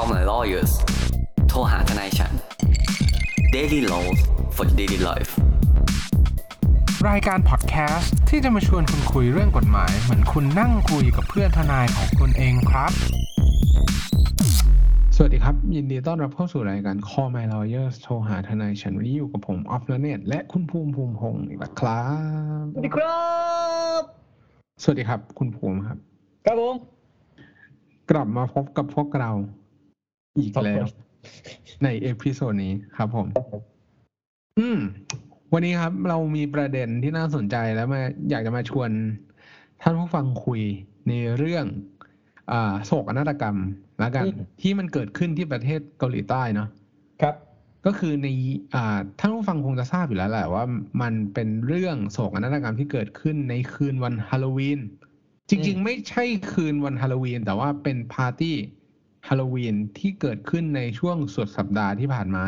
Call my lawyers โทรหาทนายฉัน Daily Laws for Daily Life รายการพอดแคสต์ที่จะมาชวนคุณคุยเรื่องกฎหมาย เหมือนคุณนั่งคุยกับเพื่อนทนายของคุณเองครับ สวัสดีครับ ยินดีต้อนรับเข้าสู่รายการ Call My Lawyers โทรหาทนายฉันวันนี้อยู่กับผมออฟและเนตและคุณภูมิภูมิพงศ์อีกแล้วครับสวัสดีครับ สวัสดีครับ คุณภูมิครับ ครับผม กลับมาพบกับพวกเรา อีกแล้วใน episode นี้ครับผม อืม วันนี้ครับ เรามีประเด็นที่น่าสนใจแล้วมาอยากจะมาชวน ท่านผู้ฟังคุยในเรื่องอ่าโศกนาฏกรรมแล้วกัน ที่มันเกิดขึ้นที่ประเทศเกาหลีใต้เนาะครับ ก็คือในอ่าท่านผู้ฟังคงจะทราบอยู่แล้วแหละว่ามันเป็นเรื่องโศกนาฏกรรมที่เกิดขึ้นในคืนวันฮาโลวีนจริง ๆ ไม่ใช่คืนวันฮาโลวีนแต่ว่าเป็นปาร์ตี้ ฮาโลวีนที่เกิดขึ้นในช่วงสุดสัปดาห์ที่ผ่านมา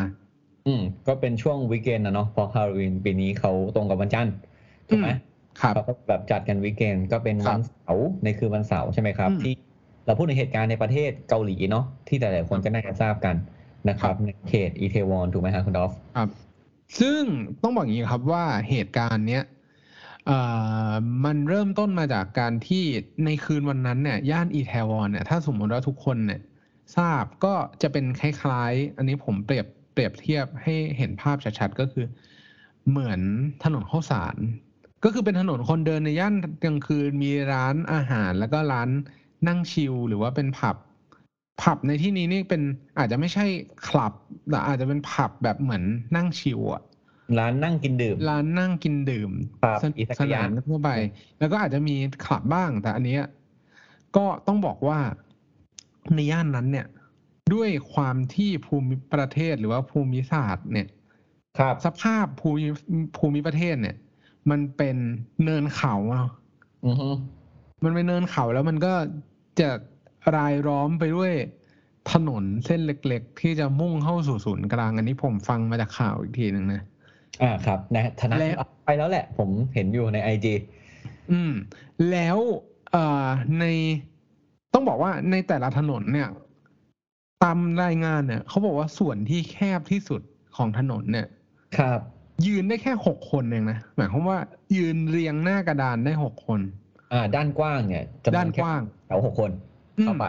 อืม ก็เป็นช่วง weekend นะเนาะเพราะฮาโลวีนปีนี้เขาตรงกับวันจันทร์ถูกไหมครับเขาก็แบบจัดกัน weekend ก็เป็นครัวับนเสาร์ในคืนวันเสาร์ใช่ไหมครับอืมที่เราพูดถึงเหตุการณ์ในประเทศเกาหลีเนาะที่หลายๆคนก็น่าจะทราบกันนะครับในเขตอิแทวอนถูกไหมครับคุณออฟครับ ซึ่งต้องบอกอย่างนี้ครับว่าเหตุการณ์เนี้ยเอ่อมันเริ่มต้นมาจากการที่ในคืนวันนั้นเนี่ยย่านอีแทวอนเนี่ยถ้าสมมติว่าทุกคนเนี่ย ทราบก็จะเป็นคล้ายๆ อันนี้ผมเปรียบเปรียบเทียบให้เห็นภาพชัดๆก็คือ เหมือนถนนข้าวสาร ก็คือเป็นถนนคนเดินในย่านกลางคืนมีร้านอาหารแล้วก็ร้านนั่งชิลหรือว่าเป็นผับ ผับในที่นี้นี่เป็นอาจจะไม่ใช่คลับแต่อาจจะเป็นผับแบบเหมือนนั่งชิลอะร้านนั่งกินดื่ม ร้านนั่งกินดื่มครับสนุอิกซากสายะนานทั่วไป แล้วก็อาจจะมีคลับบ้างแต่อันเนี้ยก็ต้องบอกว่า ในย่านนั้นเนี่ย ด้วยความที่ภูมิประเทศหรือว่าภูมิศาสตร์เนี่ย ครับสภาพภูมิภูมิประเทศเนี่ย มันเป็นเนินเขาอะอือฮึมันเป็นเนินเขาแล้วมันก็จะรายล้อมไปด้วยถนนเส้นเล็ก ๆ ที่จะมุ่งเข้าสู่ศูนย์กลาง อันนี้ผมฟังมาจากข่าวอีกทีหนึ่งนะ อ่าครับนะธนาแล้วไปแล้วแหละ ผมเห็นอยู่ในไอจีอืม แล้วเอ่อใน ต้องบอกว่าในแต่ละถนนเนี่ย ตามรายงานเนี่ยเขาบอกว่าส่วนที่แคบที่สุดของถนนเนี่ย ครับ ยืนได้แค่หกคนเองนะหมายความว่า ยืนเรียงหน้ากระดานได้หกคน อ่า ด้านกว้างเนี่ยจำวด้านแค่กว้างแถวหกคนอืมเข้าไป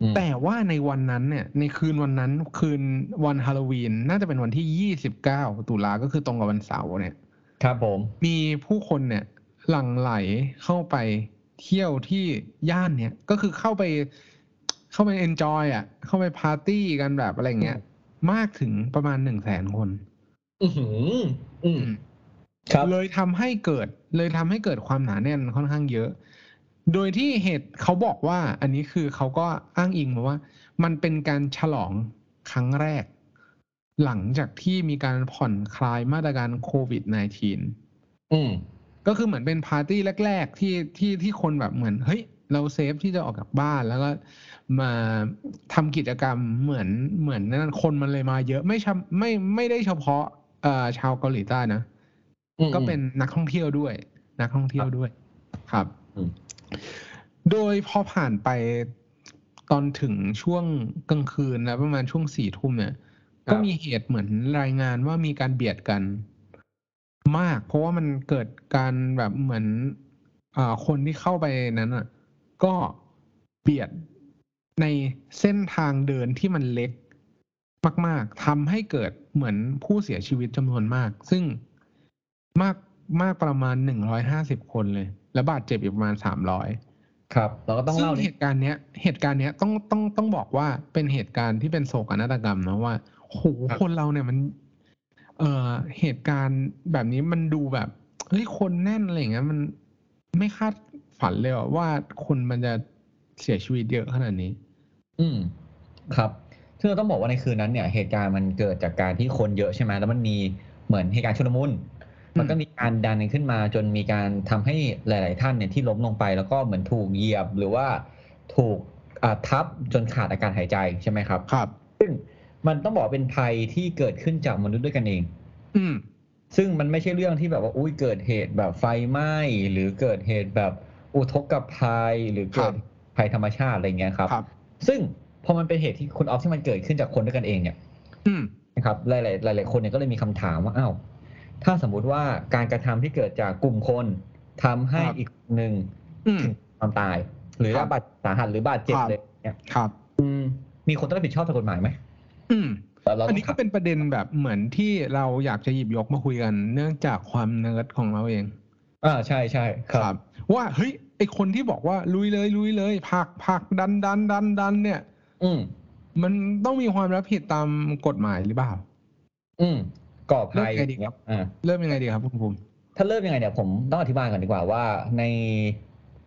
อืมแต่ว่าในวันนั้นเนี่ย ในคืนวันนั้นคืนวันฮาโลวีนน่าจะเป็นวันที่ยี่สิบเก้าตุลาก็คือตรงกับวันเสาร์เนี่ย ครับผม มีผู้คนเนี่ย หลั่งไหลเข้าไป เที่ยวที่ย่านเนี่ยก็คือเข้าไปเข้าไป enjoy อะ เข้าไปปาร์ตี้กันแบบอะไรเงี้ย มากถึงประมาณหนึ่งแสนคน อือหือ อืมครับเลยทำให้เกิด เลยทำให้เกิดความหนาแน่นค่อนข้างเยอะ โดยที่เหตุเขาบอกว่า อันนี้คือเขาก็อ้างอิงมาว่า มันเป็นการฉลองครั้งแรก หลังจากที่มีการผ่อนคลายมาตรการโควิด -19 อืม ก็คือเหมือนเป็นปาร์ตี้แรก ๆ ที่ที่ที่คนแบบเหมือนเฮ้ยเราเซฟที่จะออกจากบ้านแล้วก็มาทำกิจกรรมเหมือนเหมือนนั้นคนมันเลยมาเยอะไม่ใช่ไม่ไม่ได้เฉพาะเอ่อชาวเกาหลีใต้นะอืมก็เป็นนักท่องเที่ยวด้วย นักท่องเที่ยวด้วยครับอืมโดยพอผ่านไปตอนถึงช่วงกลางคืนแล้วประมาณช่วงสี่ทุ่มเนี่ย ก็มีเหตุเหมือนรายงานว่ามีการเบียดกัน มาก เพราะว่ามันเกิดการแบบเหมือนอ่าคนที่เข้าไปนั้นอะ ก็เบียดในเส้นทางเดินที่มันเล็กมาก ๆทำให้เกิดเหมือนผู้เสียชีวิตจำนวนมาก ซึ่งมากมากประมาณหนึ่งร้อยห้าสิบคนเลย และบาดเจ็บอีกประมาณสามร้อยครับ เราก็ต้องซึ่งเล่าเหนิดตุการณ์เนี้ย เหตุการณ์เนี้ยต้องต้องต้องบอกว่าเป็นเหตุการณ์ที่เป็นโศกนาฏกรรมนะว่าโหคนเราเนี่ยมัน เอ่อเหตุการณ์แบบนี้มันดูแบบเฮ้ยคนแน่นอะไรอย่างเงี้ยมันไม่คาดฝันเลยอะว่าคนมันจะเสียชีวิตเยอะขนาดนี้ อืมครับซึ่งเราต้องบอกว่าในคืนนั้นเนี่ย เหตุการณ์มันเกิดจากการที่คนเยอะใช่ไหมแล้วมันมีเหมือนเหตุการณ์ชุลมุนมันก็มีการดันกันขึ้นมาจนมีการทำให้หลาย ๆ ท่านเนี่ยที่ล้มลงไป แล้วก็เหมือนถูกเหยียบหรือว่าถูกอ่าทับจนขาดอากาศหายใจใช่ไหมครับ ครับ ซึ่ง มันต้องบอกเป็นภัยที่เกิดขึ้นจากมนุษย์ด้วยกันเอง อืม ซึ่งมันไม่ใช่เรื่องที่แบบว่าอุ้ยเกิดเหตุแบบไฟไหม้หรือเกิดเหตุแบบอุทกภัยหรือเกิดภัยธรรมชาติอะไรเงี้ยครับครับซึ่งพอมันเป็นเหตุที่คุณออฟที่มันเกิดขึ้นจากคนด้วยกันเองเนี่ยอืมนะครับหลายๆหลาย ๆ คนเนี่ยก็เลยมีคำถามว่าอ้าวถ้าสมมุติว่าการกระทำที่เกิดจากกลุ่มคนทำให้ครับอีกคนหนึ่งอืมถึงความตาย หรือครับบาดสาหัสหรือบาดเจ็บครับเลยเนี่ยครับ อืมมีคนต้องรับผิดชอบทางกฎหมายไหม อืมแต่เราอันนี้ก็เป็นประเด็นแบบเหมือนที่เราอยากจะหยิบยกมาคุยกัน เนื่องจากความเนิร์ดของเราเอง อ่าใช่ใช่ครับ ว่าเฮ้ยไอคนที่บอกว่าลุยเลยลุยเลยผลักผลักดันดันดันดันเนี่ย อืมมันต้องมีความรับผิดตามกฎหมายหรือเปล่า อืมก่อภัยเริ่มไงดีครับอ่าเริ่มยังไงดีครับคุณภูมิถ้าเริ่มยังไงเนี่ยผมต้องอธิบายก่อนดีกว่าว่าใน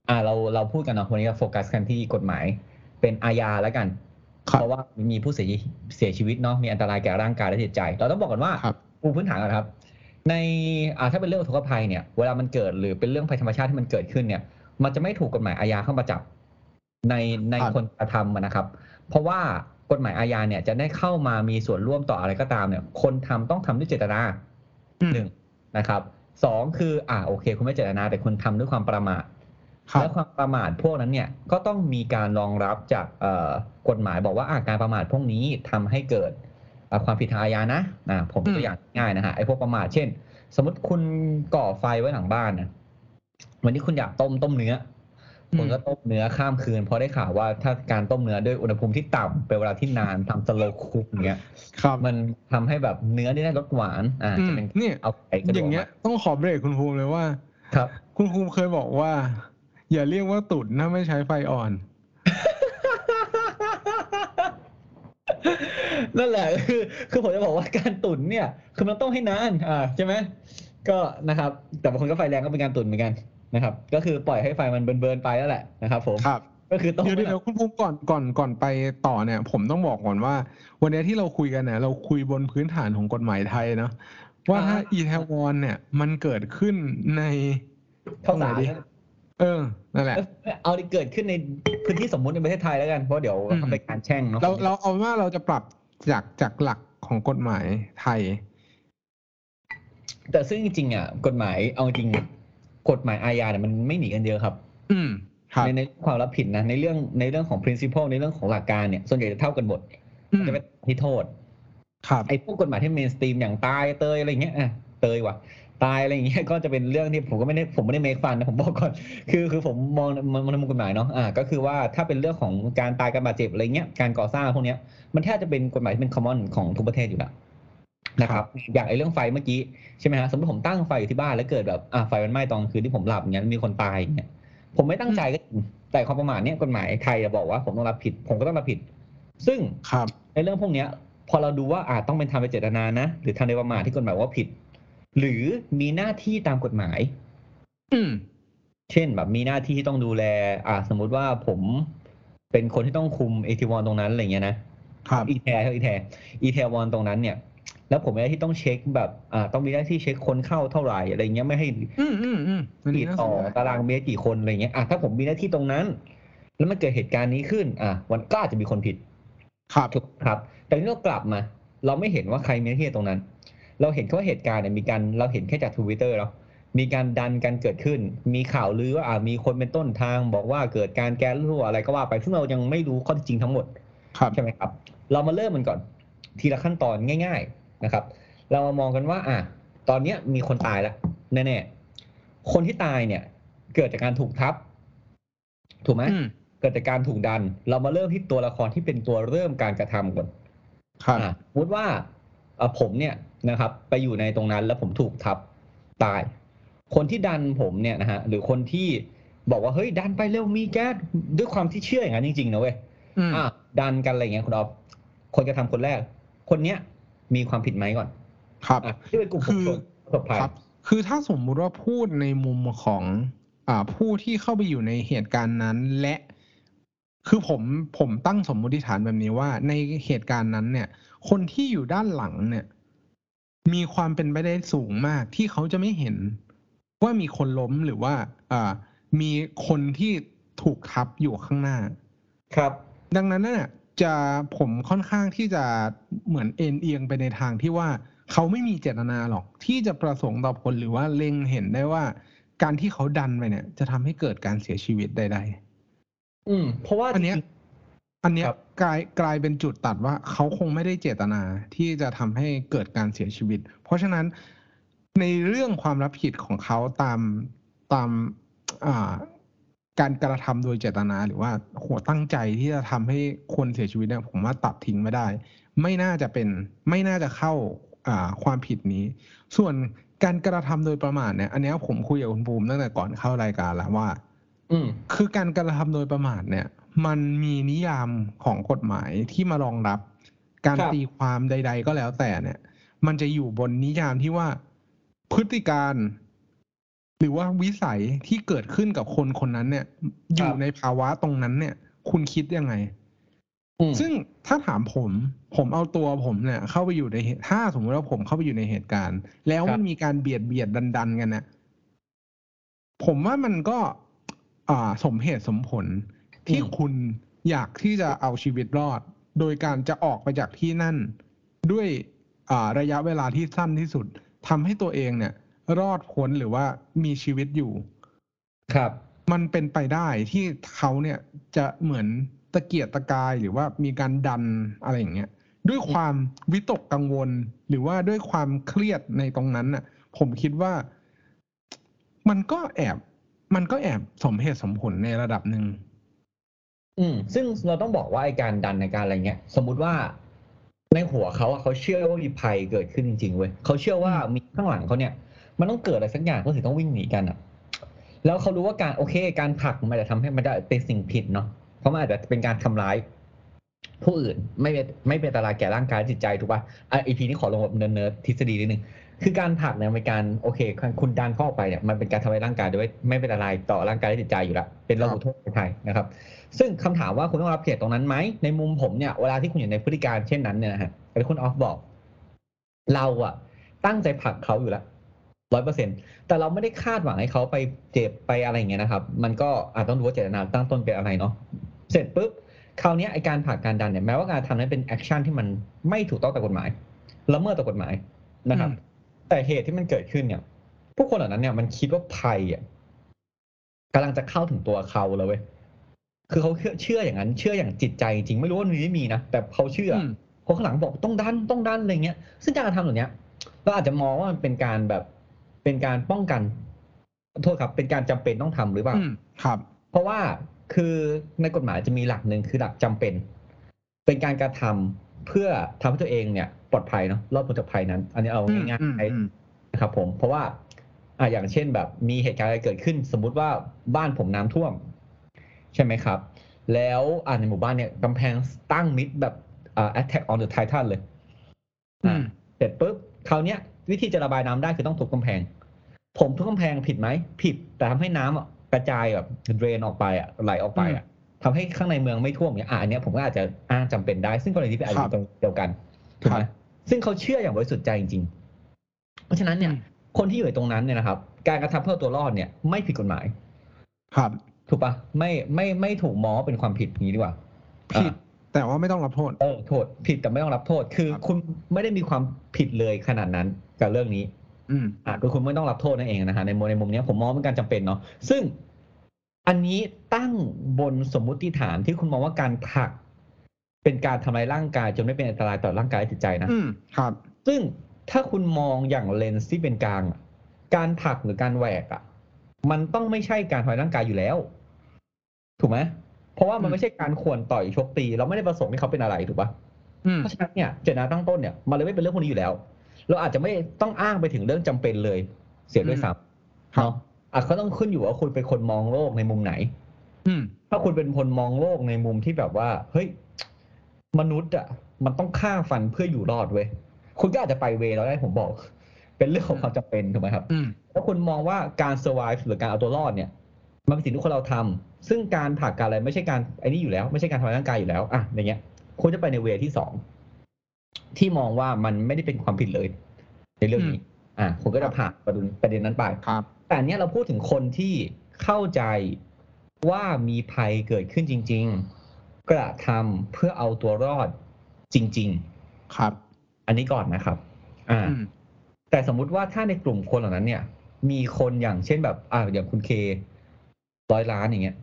อ่าเราเราพูดกันเนาะวันนี้เราโฟกัสกันที่กฎหมาย เป็นอาญาแล้วกันครับ เพราะว่ามีผู้เสียเสียชีวิตเนาะมีอันตรายแก่ร่างกายและจิตใจ เราต้องบอกก่อนว่าครับปูพื้นฐานก่อนครับ ในอ่าถ้าเป็นเรื่องอุทกภัยเนี่ยเวลามันเกิดหรือเป็นเรื่องภัยธรรมชาติที่มันเกิดขึ้นเนี่ย มันจะไม่ถูกกฎหมายอาญาเข้ามาจับในในครับคนกระทำอะนะครับ เพราะว่ากฎหมายอาญาเนี่ยจะได้เข้ามามีส่วนร่วมต่ออะไรก็ตามเนี่ย คนทำต้องทำด้วยเจตนาอืมหนึ่งนะครับสองคืออ่าโอเค คุณไม่เจตนาแต่คุณทำด้วยความประมาทครับ และความประมาทพวกนั้นเนี่ยก็ต้องมีการรองรับจากเอ่อกฎหมายบอกว่าอาการประมาทพวกนี้ทำให้เกิดเอ่อความผิดทางอาญานะอ่าผมยกตัวอย่างง่ายนะฮะไอ้พวกประมาทเช่น สมมติคุณก่อไฟไว้หลังบ้านนะวันนี้คุณอยากต้มต้มเนื้ออมคุณก็ต้มเนื้อข้ามคืนเพราะได้ข่าวว่าถ้าการต้มเนื้อด้วยอุณหภูมิที่ต่ำเป็นเวลาที่นานทำสโลคุกอย่างเงี้ยครับมันทำให้แบบเนื้อนี่ได้รสหวานอ่าอืจะมเป็นเนี่ยเอาไก่กระอโดย่าดงเงี้ยต้องขอเบรกคุณภูมิเลยว่า ครับ คุณภูมิเคยบอกว่า อย่าเรียกว่าตุ่นถ้าไม่ใช้ไฟอ่อน นั่นแหละคือคือผมจะบอกว่าการตุ๋นเนี่ยคือมันต้องให้นานอ่าใช่ไหมก็นะครับ แต่บางคนก็ไฟแรงก็เป็นการตุ๋นเหมือนกันนะครับ ก็คือปล่อยให้ไฟมันเบิร์นๆไปแล้วแหละนะครับ ผมครับก็คือต้องเดี๋ยวเดี๋ยวคุณภูมิก่อนก่อนก่อนไปต่อเนี่ย ผมต้องบอกก่อนว่า วันนี้ที่เราคุยกันเนี่ย เราคุยบนพื้นฐานของกฎหมายไทยเนาะว่าถ้าอีเทวอนเนี่ย มันเกิดขึ้นในเข้าสารตรงไหนดี เออนั่นแหละ เอาที่เกิดขึ้นในพื้นที่สมมุติในประเทศไทยแล้วกันเพราะเดี๋ยวอืมทำเป็นการแช่งเนาะเราเราเอาว่าเราจะปรับจากจากหลักของกฎหมายไทย แต่ซึ่งจริงๆอะกฎหมายเอาจริงกฎหมายอาญาเนี่ยมันไม่หนีกันเยอะครับ อืมครับในในความรับผิดนะในเรื่องในเรื่องของ principle ในเรื่องของหลักการเนี่ยส่วนใหญ่จะเท่ากันหมดอืมจะเป็นที่โทษ ครับไอ้พวกกฎหมายที่เมนสตรีมอย่างตายเตยอะไรเงี้ยอะเตยว่ะ ตายอะไรอย่างเงี้ยก็จะเป็นเรื่องที่ผมก็ไม่ได้ผมไม่ได้เมคฟันนะผมบอกก่อนคือคือผมมองมองมองในมุมกฎหมายเนาะอ่าก็คือว่าถ้าเป็นเรื่องของการตายการบาดเจ็บอะไรเงี้ยการก่อสร้างพวกเนี้ยมันแทบจะเป็นกฎหมายที่เป็น common ของทุกประเทศอยู่แล้วนะครับอย่างไอ้เรื่องไฟเมื่อกี้ใช่ไหมฮะสมมติผมตั้งไฟอยู่ที่บ้านแล้วเกิดแบบอ่าไฟมันไหม้ตอนคืนที่ผมหลับอย่างเงี้ยมีคนตายอย่างเงี้ยผมไม่ตั้งใจก็จริงแต่ความประมาทเนี้ยกฎหมายไทยจะบอกว่าผมต้องรับผิด ผมก็ต้องรับผิด ซึ่งครับในเรื่องพวกเนี้ย พอเราดูว่าอาจต้องเป็นทำไปเจตนานะ หรือทำในประมาทที่กฎหมายว่าผิด หรือมีหน้าที่ตามกฎหมาย อืมเช่นแบบมีหน้าที่ที่ต้องดูแล อ่า สมมุติว่าผมเป็นคนที่ต้องคุมเอทีวอนตรงนั้นอะไรเงี้ยนะครับอีแทอีแทอีแทวอนตรงนั้นเนี่ย แล้วผมมีหน้าที่ต้องเช็คแบบอ่าต้องมีหน้าที่เช็คคนเข้าเท่าไหร่อะไรเงี้ยไม่ให้อืมอืมอืมอันตินี้ดน่าสต่อนใจตารางเมตรกี่คนอะไรเงี้ยอะถ้าผมมีหน้าที่ตรงนั้น แล้วมันเกิดเหตุการณ์นี้ขึ้น อะวันก็อาจจะมีคนผิด ครับถูกครับ แต่ที่เรากลับมา เราไม่เห็นว่าใครมีหน้าที่ตรงนั้น เราเห็นแค่ว่าเหตุการณ์เนี่ยมีการเราเห็นแค่จากทวิตเตอร์เนาะมีการดันกันเกิดขึ้น มีข่าวลือว่าอ่ามีคนเป็นต้นทาง บอกว่าเกิดการแก๊สรั่วอะไรก็ว่าไปซึ่งเรายังไม่รู้ข้อเท็จจริงทั้งหมดครับใช่ไหมครับ เรามาเริ่มมันก่อน ทีละขั้นตอนง่าย ๆนะครับ เรามามองกันว่า อะตอนเนี้ยมีคนตายแล้วแน่ๆคนที่ตายเนี่ย เกิดจากการถูกทับ ถูกไหมอืมเกิดจากการถูกดัน เรามาเริ่มที่ตัวละครที่เป็นตัวเริ่มการกระทำก่อนครับอะสมมติว่าเอ่อ ผมเนี่ยนะครับ ไปอยู่ในตรงนั้นแล้วผมถูกทับตาย คนที่ดันผมเนี่ยนะฮะหรือคนที่บอกว่าเฮ้ยดันไปเร็วมีแก๊สด้วยความที่เชื่ออย่างนั้นจริงๆนะเว้ยอืมอะดันกันอะไรอย่างเงี้ยคุณอ๊อฟคนกระทำคนแรก คนเนี้ยมีความผิดไหมก่อน ครับอะที่เป็นกลุ่มคืผู้อชนประสบภัยครับคือถ้าสมมุติว่าพูดในมุมของอ่าผู้ที่เข้าไปอยู่ในเหตุการณ์นั้นและคือผมผมตั้งสมมุติฐานแบบนี้ว่าในเหตุการณ์นั้นเนี่ย คนที่อยู่ด้านหลังเนี่ย มีความเป็นไปได้สูงมากที่เขาจะไม่เห็น ว่ามีคนล้มหรือว่าอ่ามีคนที่ถูกทับอยู่ข้างหน้า ครับ ดังนั้นน่ะจะผมค่อนข้างที่จะเหมือนเอ็นเอียงไปในทางที่ว่าเขาไม่มีเจตนาหรอก ที่จะประสงค์ต่อผลหรือว่าเล็งเห็นได้ว่า การที่เขาดันไปเนี่ย จะทำให้เกิดการเสียชีวิตใดอืม เพราะว่าอันเนี้ย อันเนี้ยครับกลายกลายเป็นจุดตัดว่าเขาคงไม่ได้เจตนาที่จะทำให้เกิดการเสียชีวิต เพราะฉะนั้นในเรื่องความรับผิดของเขาตามตามอ่าการกระทำโดยเจตนาหรือว่าหัวตั้งใจที่จะทำให้คนเสียชีวิตเนี่ยผมว่าตัดทิ้งไม่ได้ ไม่น่าจะเป็นไม่น่าจะเข้าอ่าความผิดนี้ ส่วนการกระทำโดยประมาทเนี่ย อันเนี้ยผมคุยกับคุณภูมิตั้งแต่ก่อนเข้ารายการแล้วว่า อืม คือการกระทำโดยประมาทเนี่ย มันมีนิยามของกฎหมายที่มารองรับ การครับตีความใด ๆ ก็แล้วแต่เนี่ย มันจะอยู่บนนิยามที่ว่าพฤติการ หรือว่าวิสัยที่เกิดขึ้นกับคนคนนั้นเนี่ย อยู่ในภาวะตรงนั้นเนี่ย คุณคิดยังไงอืมซึ่งถ้าถามผม ผมเอาตัวผมเนี่ย เข้าไปอยู่ในเหตุถ้าสมมติว่าผมเข้าไปอยู่ในเหตุการณ์ แล้วครับมันมีการเบียดเบียดดันดันๆกันเนี่ยผมว่ามันก็ อ่า สมเหตุสมผล ที่คุณอยากที่จะเอาชีวิตรอด โดยการจะออกไปจากที่นั่น ด้วยอ่าระยะเวลาที่สั้นที่สุดทำให้ตัวเองเนี่ย รอดพ้นหรือว่ามีชีวิตอยู่ ครับ มันเป็นไปได้ที่เขาเนี่ยจะเหมือนตะเกียกตะกายหรือว่ามีการดันอะไรอย่างเงี้ยด้วยความวิตกกังวล หรือว่าด้วยความเครียดในตรงนั้นน่ะ ผมคิดว่ามันก็แอบ มันก็แอบสมเหตุสมผลในระดับหนึ่ง อืมซึ่งเราต้องบอกว่าไอการดันในการอะไรเงี้ย สมมุติว่าในหัวเขาอะเขาเชื่อว่ามีภัยเกิดขึ้นจริงๆเว้ยเขาเชื่อว่ามีข้างหลังเขาเนี่ย มันต้องเกิดอะไรสักอย่างเขาถึงต้องวิ่งหนีกันอะแล้วเขารู้ว่าการโอเค การผลักมันอาจจะทำให้มันได้เป็นสิ่งผิดเนาะเพราะมันอาจจะเป็นการทำร้าย ผู้อื่นไม่เป็นไม่เป็นอันตรายแก่ร่างกายและจิตใจถูกป่ะอะ EP นี้ขอลงแบบเนิร์ดๆทฤษฎีนิดนึง คือการผลักเนี่ยเป็นการโอเค คุณดันเข้าออกไปเนี่ยมันเป็นการทำร้ายร่างกายโดยไม่เป็นอะไรต่อร่างกายและจิตใจอยู่แล้วเป็นลหุโทษในไทยนะครับ ซึ่งคำถามว่าคุณต้องรับเกียรติตรงนั้นไหมในมุมผมเนี่ยเวลาที่คุณอยู่ในพฤติการเช่นนั้นเนี่ยนะฮะที่คุณออฟบอก เราอะตั้งใจผลักเขาอยู่แล้วร้อยเปอร์เซ็นแต่เราไม่ได้คาดหวังให้เขาไปเจ็บไปอะไรอย่างเงี้ยนะครับ มันก็อาจต้องดูว่าเจตนาตั้งต้นเป็นอะไรเนาะเสร็จปุ๊บคราวเนี้ยไอการผลักการดันเนี่ยแม้ว่าการทำนั้นเป็น action ที่มันไม่ถูกต้องตามกฎหมายละเมิดต่อกฎหมายนะครับอืม แต่เหตุที่มันเกิดขึ้นเนี่ย ผู้คนเหล่านั้นเนี่ยมันคิดว่าภัยอะกำลังจะเข้าถึงตัวเขาแล้วเว้ยคือเขาเชื่อเชื่ออย่างนั้น เชื่ออย่างจิตใจจริงไม่รู้ว่ามีไม่มีนะแต่เขาเชื่ออมคนข้างหลังบอกต้องดันต้องดันอะไรเงี้ย ซึ่งการกระทำเหล่านี้เราอาจจะมองว่ามันเป็นการแบบเป็นการป้องกัน โทษครับ เป็นการจำเป็นต้องทำหรือเปล่าอืมครับ เพราะว่าคือในกฎหมายจะมีหลักหนึ่งคือหลักจำเป็น เป็นการกระทำ เพื่อทำให้ตัวเองเนี่ยปลอดภัยเนาะรอดพ้นจากภัยนั้น อันนี้เอาอืมง่ายอืมๆอืมนะครับผมเพราะว่าอ่าอย่างเช่นแบบมีเหตุการณ์อะไรเกิดขึ้น สมมุติว่าบ้านผมน้ำท่วม ใช่ไหมครับ แล้วอ่าในหมู่บ้านเนี่ยกำแพงตั้งมิดแบบอ่า attack on the titan เลยอือ่ามเสร็จปุ๊บคราวเนี้ย วิธีจะระบายน้ำได้คือต้องทุบกำแพง ผมทุบกำแพงผิดไหมผิดแต่ทำให้น้ำอะกระจายแบบเดรนออกไปอะไหลออกไปอะ ทำให้ข้างในเมืองไม่ท่วมเนี่ยอ่าอันเนี้ยผมก็อาจจะอ้างจำเป็นได้ ซึ่งกรณีที่เป็นอายุตรงเดียวกันถูกไหมครับซึ่งเขาเชื่ออย่างบริสุทธิ์ใจจริงๆ เพราะฉะนั้นเนี่ยอืมคนที่อยู่ตรงนั้นเนี่ยนะครับ การกระทำเพื่อตัวรอดเนี่ยไม่ผิดกฎหมาย ครับ ถูกปะไม่ไม่ไม่ถูกมองว่าเป็นความผิดอย่างนี้ดีกว่า ผิดอ่าแต่ว่าไม่ต้องรับโทษ เออโทษ ผิดแต่ไม่ต้องรับโทษ คือครับคุณไม่ได้มีความผิดเลยขนาดนั้นกับเรื่องนี้ อืมอะคือคุณไม่ต้องรับโทษนั่นเองนะฮะในมุมในมุมเนี้ยผมมองว่าเป็นการจำเป็นเนาะซึ่ง อันนี้ตั้งบนสมมุติฐานที่คุณมองว่าการผลัก เป็นการทำลายร่างกายจนไม่เป็นอันตรายต่อร่างกายและจิตใจนะอืมครับ ซึ่งถ้าคุณมองอย่างเลนส์ที่เป็นกลางอะการผลักหรือการแหวกอะ มันต้องไม่ใช่การทำลายร่างกายอยู่แล้ว ถูกไหมเพราะว่ามันอืมไม่ใช่การข่วนต่อยชกตี เราไม่ได้ประสงค์ให้เขาเป็นอะไรถูกปะ อืม เพราะฉะนั้นเนี่ยเจตนาตั้งต้นเนี่ยมันเลยไม่เป็นเรื่องพวกนี้อยู่แล้ว เราอาจจะไม่ต้องอ้างไปถึงเรื่องจำเป็นเลย เสียด้วยซ้ำครับ เนาะ อาจก็ต้องขึ้นอยู่ว่าคุณเป็นคนมองโลกในมุมไหน อืม ถ้าคุณเป็นคนมองโลกในมุมที่แบบว่า เฮ้ย มนุษย์อะ มันต้องฆ่าฟันเพื่ออยู่รอดเว้ย คุณก็อาจจะไปเวย์เราได้ผมบอก เป็นเรื่องของความจำเป็นถูกไหมครับ อืม ถ้าคุณมองว่าการ survive หรือการเอาตัวรอดเนี่ย มันเป็นสิ่งที่คนเราทำซึ่งการผลักการอะไรไม่ใช่การไอ้นี่อยู่แล้ว ไม่ใช่การทำลายร่างกายอยู่แล้วอะอย่างเงี้ยคุณจะไปในเวย์ที่สองที่มองว่ามันไม่ได้เป็นความผิดเลย ในเรื่องนี้ อะคุณก็จะผ่านประเด็นประเด็นนั้นไป ครับ แต่อันเนี้ยเราพูดถึงคนที่เข้าใจว่ามีภัยเกิดขึ้นจริง ๆ กระทำเพื่อเอาตัวรอดจริงครับๆอันนี้ก่อนนะครับ อ่าอืมแต่สมมุติว่าถ้าในกลุ่มคนเหล่านั้นเนี่ย มีคนอย่างเช่นแบบ อ่า อย่างคุณเคร้อยล้านอย่างเงี้ย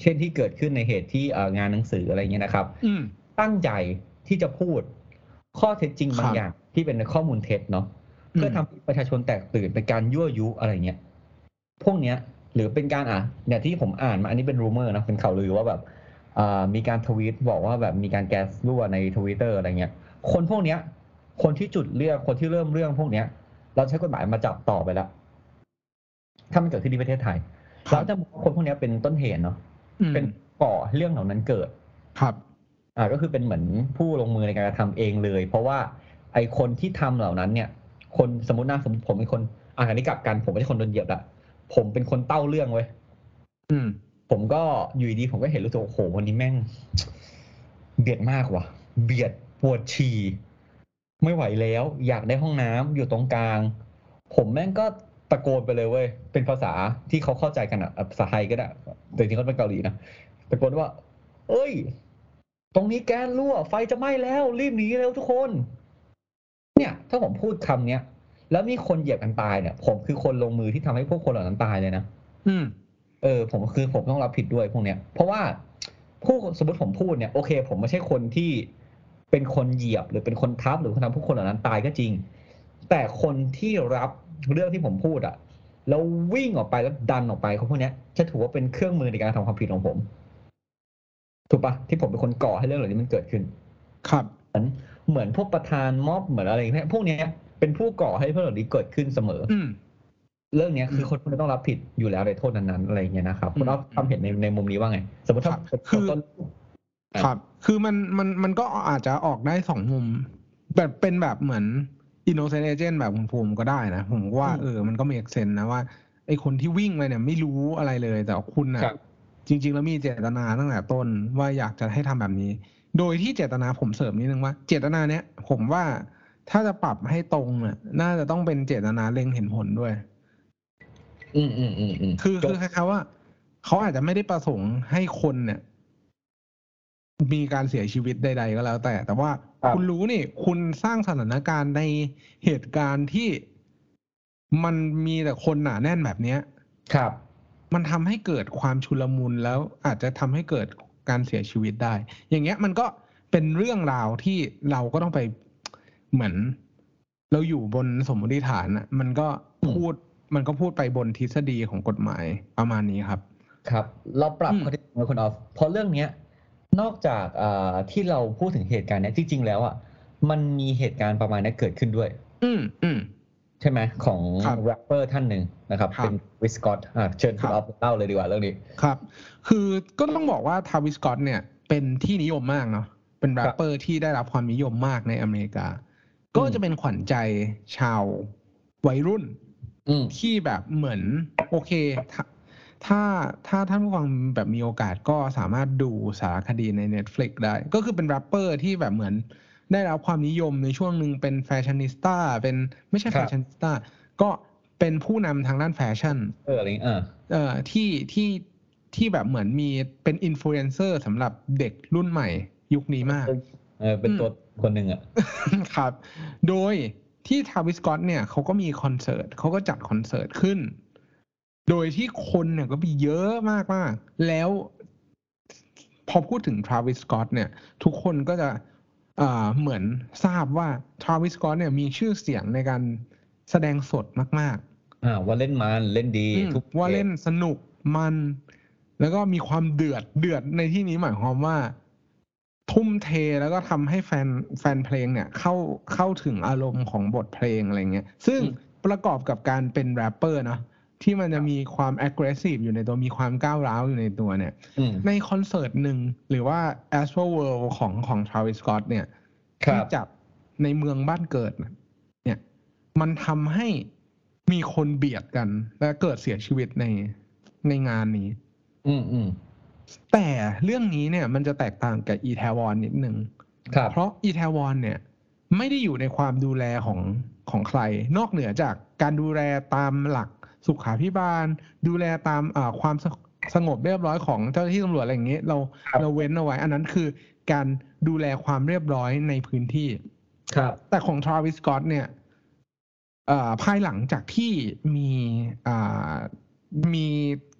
เช่นที่เกิดขึ้นในเหตุที่เอ่องานหนังสืออะไรเงี้ยนะครับอืมตั้งใจที่จะพูดข้อเท็จจริงบาคงรับอย่างที่เป็นข้อมูลเท็จเนาะ เพื่อทำให้ประชาชนแตกตื่นเป็นการยั่วยุอะไรเงี้ยพวกเนี้ย หรือเป็นการอะเนี่ยที่ผมอ่านมาอันนี้เป็น rumor นะเป็นข่าวลือว่าแบบอ่ามีการทวีตบอกว่าแบบมีการแก๊สรั่วในทวิตเตอร์อะไรเงี้ย คนพวกเนี้ย คนที่จุดเรื่องคนที่เริ่มเรื่องพวกเนี้ย เราใช้กฎหมายมาจับต่อไปแล้ว ถ้ามันเกิดขึ้นที่ประเทศไทยครัเราบจะบอกว่าคนพวกเนี้ยเป็นต้นเหตุเนาะอืมเป็นก่อให้เรื่องเหล่านั้นเกิด ครับ อ่าก็คือเป็นเหมือนผู้ลงมือในการกระทำเองเลย เพราะว่าไอคนที่ทำเหล่านั้นเนี่ย คนสมมตินะสมมติผมเป็นคนอ่าอันนี้กลับกัน ผมไม่ใช่คนโดนเหยียบละผมเป็นคนเต้าเรื่องไว้ยอืม ผมก็อยู่ดีๆผมก็เห็นรู้สึกว่าโอ้โหวันนี้แม่ง เบียดมากว่ะ เบียดปวดฉี่ไม่ไหวแล้ว อยากได้ห้องน้ำอยู่ตรงกลาง ผมแม่งก็ตะโกนไปเลยเว้ย เป็นภาษาที่เขาเข้าใจกันอะภาษาไทยก็ได้แต่จริงๆเขาเป็นเกาหลีนะตะโกนว่า เอ้ย ตรงนี้แก๊สรั่ว ไฟจะไหม้แล้ว รีบหนีเร็วทุกคน เนี่ยถ้าผมพูดคำเนี้ยแล้วมีคนเหยียบกันตายเนี่ย ผมคือคนลงมือที่ทำให้พวกคนเหล่านั้นตายเลยนะอืม เออ ผมคือผมต้องรับผิดด้วยพวกเนี้ย เพราะว่าผู้สมมติผมพูดเนี่ยโอเค ผมไม่ใช่คนที่เป็นคนเหยียบหรือเป็นคนทับหรือคนทำผู้คนเหล่านั้นตายก็จริง แต่คนที่รับเรื่องที่ผมพูดอะแล้ววิ่งออกไปแล้วดันออกไปเขาพวกเนี้ยจะถือว่าเป็นเครื่องมือในการทำความผิดของผม ถูกปะที่ผมเป็นคนก่อให้เรื่องเหล่านี้มันเกิดขึ้น ครับ เหมือนเหมือนพวกประธานม็อบเหมือนอะไรอย่างเงี้ยพวกเนี้ยเป็นผู้ก่อให้เรื่องเหล่านี้เกิดขึ้นเสมออืมเรื่องเนี้ยคือมคนคนนั้นต้องรับผิดอยู่แล้วในโทษนั้นๆอะไรอย่างเงี้ยนะครับคุณอืมอ๊อฟความเห็นในในมุมนี้ว่าไง สมมติถ้าครับคือต้นครับ คือมันมันมันก็อาจจะออกได้สองมุมแบบเป็นแบบเหมือน innocent agent แบบคุณภูมิก็ได้นะ ผมว่าอืมเออมันก็มีเซนนะว่าไอคนที่วิ่งไปเนี่ยไม่รู้อะไรเลยแต่ว่าคุณครัน่ะบจริง ๆ แล้วมีเจตนาตั้งแต่ต้นว่าอยากจะให้ทำแบบนี้ โดยที่เจตนาผมเสริมนิดนึงว่า เจตนาเนี้ยผมว่าถ้าจะปรับให้ตรงน่ะ น่าจะต้องเป็นเจตนาเล็งเห็นผลด้วย อืมอืมอืมอืมคือคือคล้ายๆว่าเขาอาจจะไม่ได้ประสงค์ให้คนเนี่ย มีการเสียชีวิตใด ๆ ก็แล้ว แต่ แต่ว่าครับคุณรู้นี่ คุณสร้างสถานการณ์ในเหตุการณ์ที่มันมีแต่คนหนาแน่นแบบเนี้ย ครับ มันทำให้เกิดความชุลมุนแล้วอาจจะทำให้เกิด การเสียชีวิตได้ อย่างเงี้ยมันก็เป็นเรื่องราวที่เราก็ต้องไปเหมือน เราอยู่บนสมมติฐานอะมันก็พูดมันก็พูดไปบนทฤษฎีของกฎหมายประมาณนี้ครับ ครับ เราปรับอืมข้อเท็จจริงไว้คุณออฟเพราะเรื่องเนี้ยนอกจากอ่าที่เราพูดถึงเหตุการณ์เนี้ยจริงๆแล้วอะมันมีเหตุการณ์ประมาณนี้เกิดขึ้นด้วย อืมอืม ใช่ไหมของครับแรปเปอร์ท่านหนึ่งนะครับครับ Travis Scott อ่าเชิญครับคุณออฟเล่าเลยดีกว่าเรื่องนี้ครับ คือก็ต้องบอกว่า Travis Scott เนี่ยเป็นที่นิยมมากเนาะเป็นแรปเปอร์ที่ได้รับความนิยมมากในอเมริกา ก็จะเป็นขวัญใจชาววัยรุ่นอืมที่แบบเหมือนโอเคถ้าถ้าถ้าท่านผู้ฟังแบบมีโอกาสก็สามารถดูสารคดีใน Netflix ได้ ก็คือเป็นแรปเปอร์ที่แบบเหมือน ได้รับความนิยมในช่วงหนึ่งเป็น fashionista เป็นไม่ใช่ครับ fashionista ก็เป็นผู้นำทางด้านแฟชั่น เอออะไรอย่างเงี้ยอ่าเอ่อที่ที่ที่แบบเหมือนมีเป็นอินฟลูเอนเซอร์สำหรับเด็กรุ่นใหม่ยุคนี้มาก เออเป็นตัวคนหนึ่งอะ ครับ โดยที่ทาวิสก o อตเนี่ยเขาก็มีคอนเสิร์ตเขาก็จัดคอนเสิร์ตขึ้น โดยที่คนเนี่ยก็มีเยอะมากมากๆแล้วพอพูดถึงทราวิสส o อตเนี่ย ทุกคนก็จะอ่า เหมือนทราบว่าทราวิสส o อตเนี่ยมีชื่อเสียงในการแสดงสดมาก ๆ อ่าว่าเล่นมันเล่นดีอืมทุกว่าเล่นสนุกมัน แล้วก็มีความเดือดเดือดในที่นี้หมายความว่า ทุ่มเทแล้วก็ทำให้แฟนแฟนเพลงเนี่ย เข้าเข้าถึงอารมณ์ของบทเพลงอะไรเงี้ย ซึ่งประกอบกับการเป็นแรปเปอร์เนาะ ที่มันจะมีความ aggressive อยู่ในตัวมีความก้าวร้าวอยู่ในตัวเนี่ยอืมในคอนเสิร์ตหนึ่งหรือว่า Astro World ของของ Travis Scott เนี่ยครัที่บจัดในเมืองบ้านเกิดน่ะเนี่ย มันทำให้มีคนเบียดกัน และเกิดเสียชีวิตในในงานนี้ อืมอืมแต่เรื่องนี้เนี่ยมันจะแตกต่างกับอีแทวอนนิดนึงครับเพราะอีแทวอนเนี่ย ไม่ได้อยู่ในความดูแลของของใคร นอกเหนือจากการดูแลตามหลัก สุขาพิบาล ดูแลตามอ่าความสสงบเรียบร้อยของเจ้าหน้าที่ตำรวจอะไรอย่างเงี้ยเราครับเราเว้นเอาไว้ อันนั้นคือการดูแลความเรียบร้อยในพื้นที่ ครับ แต่ของทราวิส s ก o อตเนี่ยเอ่อภายหลังจากที่มีอ่ามี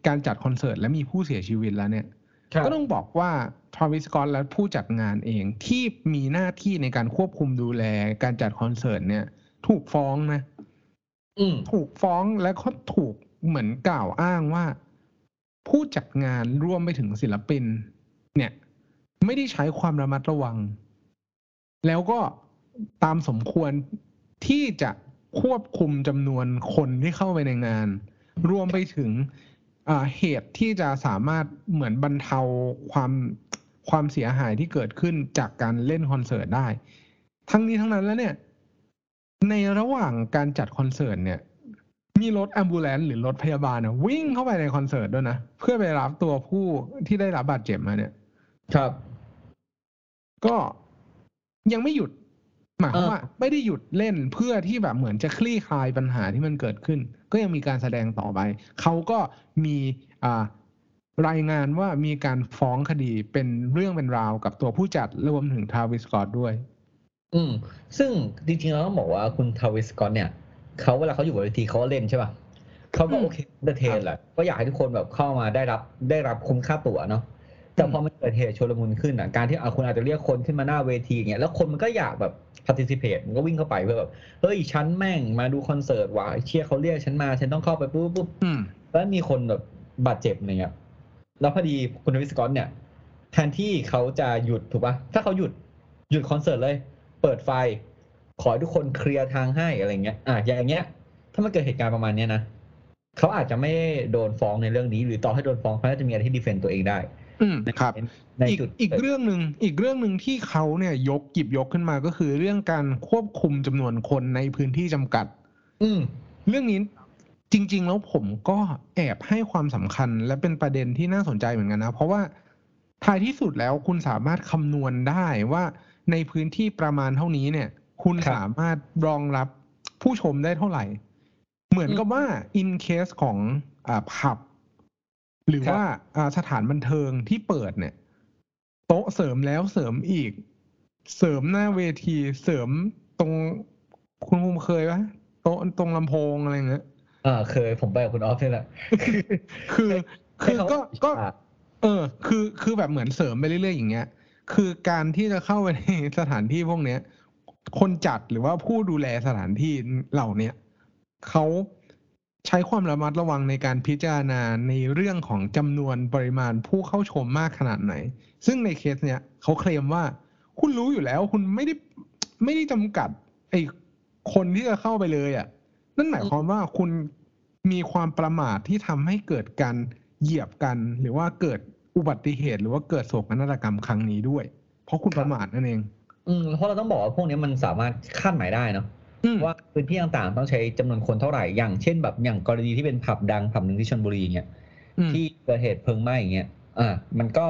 การจัดคอนเสิร์ตและมีผู้เสียชีวิตแล้วเนี่ยครับก็ต้องบอกว่าทร a วิส s ก o ตและผู้จัดงานเองที่มีหน้าที่ในการควบคุมดูแลการจัดคอนเสิร์ตเนี่ย ถูกฟ้องนะอืม ถูกฟ้องและก็ถูกเหมือนกล่าวอ้างว่า ผู้จัดงานรวมไปถึงศิลปิน เนี่ย ไม่ได้ใช้ความระมัดระวัง แล้วก็ตามสมควรที่จะควบคุมจำนวนคนที่เข้าไปในงาน รวมไปถึงเหตุที่จะสามารถเหมือนบรรเทาความความเสียหายที่เกิดขึ้นจากการเล่นคอนเสิร์ตได้ ทั้งนี้ทั้งนั้นแล้วเนี่ย ในระหว่างการจัดคอนเสิร์ตเนี่ย มีรถแอมบูเลนหรือรถพยาบาลนะวิ่งเข้าไปในคอนเสิร์ตด้วยนะ เพื่อไปรับตัวผู้ที่ได้รับบาดเจ็บมาเนี่ย ครับ ก็ยังไม่หยุดหมายความเออว่าไม่ได้หยุดเล่นเพื่อที่แบบเหมือนจะคลี่คลายปัญหาที่มันเกิดขึ้น ก็ยังมีการแสดงต่อไป เขาก็มีอ่ารายงานว่ามีการฟ้องคดีเป็นเรื่องเป็นราวกับตัวผู้จัดรวมถึงทาวิสกอตด้วย อืม ซึ่งจริงๆเราต้องบอกว่าคุณทาวิสกอตเนี่ยเขาเวลาเขาอยู่บนเวทีเขาก็เล่นใช่ป่ะเขาก็อืมโอเคเดเทนแหละก็อยากให้ทุกคนแบบเข้ามาได้รับได้รับคุ้มค่าตั๋วเนาะแต่พอมันเกิดเหตุชุลมุนขึ้นอะการที่อะคุณอาจจะเรียกคนขึ้นมาหน้าเวทีอย่างเงี้ยแล้วคนมันก็อยากแบบ participate มันก็วิ่งเข้าไปเพื่อแบบเฮ้ยฉันแม่งมาดูคอนเสิร์ตว่ะไอ้เชี่ยเขาเรียกฉันมาฉันต้องเข้าไปปุ๊บปุ๊บอืมแล้วมีคนแบบบาดเจ็บอะไรเงี้ยแล้วพอดีคุณทวิสกอตเนี่ยแทนที่เขาจะหยุดถูกปะถ้าเขาหยุดหยุดคอนเสิร์ตเลย เปิดไฟ ขอให้ทุกคนเคลียร์ทางให้อะไรเงี้ย อะอย่างเงี้ย ถ้ามันเกิดเหตุการณ์ประมาณเนี้ยนะเขาอาจจะไม่โดนฟ้องในเรื่องนี้ หรือต่อให้โดนฟ้องเขาน่าจะมีอะไรที่ดีเฟนต์ตัวเองได้ อืมครับในอีกจุดอีกเรื่องหนึ่งอีกเรื่องหนึ่งที่เขาเนี่ยยกหยิบยกขึ้นมาก็คือเรื่องการควบคุมจำนวนคนในพื้นที่จำกัด อืมเรื่องนี้จริง ๆ แล้วผมก็แอบให้ความสำคัญและเป็นประเด็นที่น่าสนใจเหมือนกันนะ เพราะว่าท้ายที่สุดแล้วคุณสามารถคำนวณได้ว่า ในพื้นที่ประมาณเท่านี้เนี่ย คุณครับสามารถรองรับผู้ชมได้เท่าไหร่ เหมือนกับว่า in case ของอ่าผับ หรือครับว่าอ่าสถานบันเทิงที่เปิดเนี่ย โต๊ะเสริมแล้วเสริมอีก เสริมหน้าเวทีเสริมตรงคุณภูมิเคยปะโต๊ะตรงลำโพงอะไรเงี้ยอ่าเคยผมไปกับคุณออฟนี่แหละคือคือให้เขาก็ก็อะเออ คือคือแบบเหมือนเสริมไปเรื่อยๆอย่างเงี้ย คือการที่จะเข้าไปในสถานที่พวกเนี้ย คนจัดหรือว่าผู้ดูแลสถานที่เหล่าเนี้ยเขาใช้ความระมัดระวังในการพิจารณาในเรื่องของจำนวนปริมาณผู้เข้าชมมากขนาดไหน ซึ่งในเคสเนี้ยเขาเคลมว่า คุณรู้อยู่แล้วคุณไม่ได้ไม่ได้จำกัดไอ้คนที่จะเข้าไปเลยอะ นั่นหมายความว่าคุณมีความประมาทที่ทำให้เกิดการเหยียบกัน หรือว่าเกิด อุบัติเหตุหรือว่าเกิดโศกนาฏกรรมครั้งนี้ด้วย เพราะคุณประมาทนั่นเอง อืมเพราะเราต้องบอกว่าพวกนี้มันสามารถคาดหมายได้เนาะอืมว่าพื้นที่ต่างๆต้องใช้จำนวนคนเท่าไหร่อย่างเช่นแบบอย่างกรณีที่เป็นผับดังผับหนึ่งที่ชลบุรีอย่างเงี้ยอืมที่เกิดเหตุเพลิงไหม้อย่างเงี้ยอ่ามันก็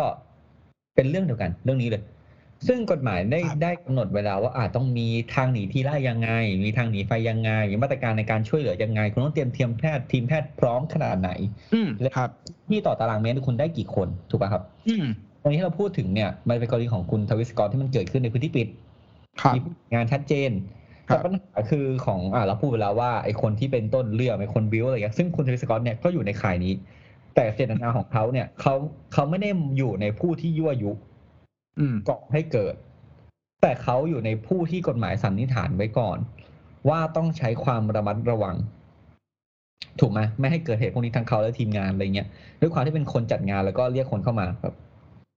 เป็นเรื่องเดียวกันเรื่องนี้เลย ซึ่งกฎหมายได้ครับได้กำหนดเวลาว่าอาจต้องมีทางหนีทีไล่ยังไง มีทางหนีไฟยังไง มีมาตรการในการช่วยเหลือยังไง คุณต้องเตรียมทีมแพทย์ทีมแพทย์พร้อมขนาดไหนอืมครับที่ต่อตารางเมตรคุณได้กี่คนถูกป่ะครับ อืมตรงนี้ที่เราพูดถึงเนี่ยมันเป็นกรณีของคุณทวิสกอตที่มันเกิดขึ้นในพื้นที่ปิดครับมีงานชัดเจนครับแต่ปัญหาคือของอ่าเราพูดไปแล้วว่าไอ้คนที่เป็นต้นเรื่องไอ้คนบิวอะไรเงี้ยซึ่งคุณทวิสกอตเนี่ยก็อยู่ในข่ายนี้ แต่เจตนาของเขาเนี่ยเขาเขาไม่ได้อยู่ในผู้ที่ยั่วยุอืม ก่อให้เกิด แต่เขาอยู่ในผู้ที่กฎหมายสันนิษฐานไว้ก่อน ว่าต้องใช้ความระมัดระวัง ถูกไหมไม่ให้เกิดเหตุพวกนี้ทั้งเขาและทีมงานอะไรเงี้ยด้วยความที่เป็นคนจัดงานแล้วก็เรียกคนเข้ามาแบบ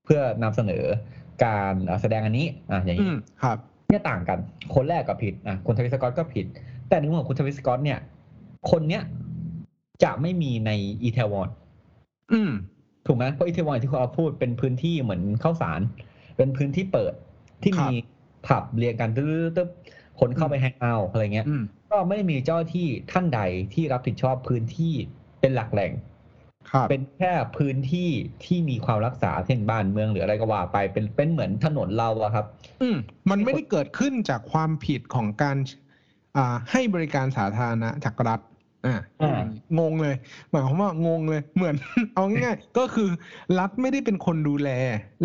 เพื่อนำเสนอการอะแสดงอันนี้อะอย่างอืนี้มครับเนี่ยต่างกัน คนแรกก็ผิดอะคุณทวิสกอตก็ผิด แต่ในมุมของคุณทวิสกอตเนี่ย คนเนี้ยจะไม่มีในอีเทวอนอืมถูกไหมเพราะอีเทวอนที่คุณเอาพูดเป็นพื้นที่เหมือนข้าวสาร เป็นพื้นที่เปิดที่ครับมีผับเรียงกันตึ๊บๆๆคนเข้าไปแฮงเอาท์อะไรเงี้ยอืมก็ไม่ได้มีเจ้าหน้าที่ท่านใดที่รับผิดชอบพื้นที่เป็นหลักแหล่งครับเป็นแค่พื้นที่ที่มีความรักษาเช่นบ้านเมืองหรืออะไรก็ว่าไปเป็นเป็นเหมือนถนนเราอะครับ อืมมันไม่ได้เกิดขึ้นจากความผิดของการอ่าให้บริการสาธารณะจากรัฐ อ่าอ่างงเลย หมายความว่างงเลย เหมือน เอาง่ายๆก็คือ รัฐไม่ได้เป็นคนดูแล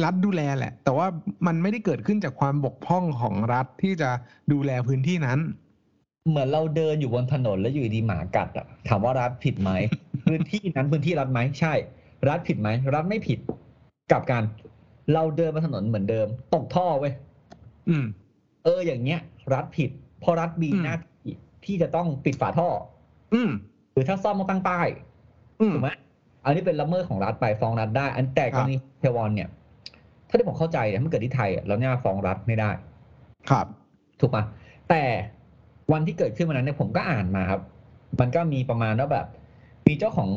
รัฐดูแลแหละ แต่ว่ามันไม่ได้เกิดขึ้นจากความบกพร่องของรัฐที่จะดูแลพื้นที่นั้น เหมือนเราเดินอยู่บนถนนแล้วอยู่ดีหมากัดอะถามว่ารัฐผิดไหมพื้นที่นั้นพื้นที่รัฐไหมใช่ รัฐผิดไหมรัฐไม่ผิดกลับกันเราเดินบนถนนเหมือนเดิม ตกท่อเว้ยอืมเอออย่างเงี้ย รัฐผิดเพราะรัฐมีอืมหน้าที่ที่จะต้องปิดฝาท่อ อืมหรือถ้าซ่อมต้องตั้งป้ายอืมถูกไหมอันนี้เป็นละเมิดของรัฐไปฟ้องรัฐได้ อันแต่คกรัรบณีเทวอนเนี่ย ถ้าที่ผมเข้าใจเนี่ยมันเกิดที่ไทยอะเราเนี่ยฟ้องรัฐไม่ได้ ครับ ถูกปะแต่วันที่เกิดขึ้นวันนั้นเนี่ยผมก็อ่านมาครับ มันก็มีประมาณว่าแบบ มีเจ้าของ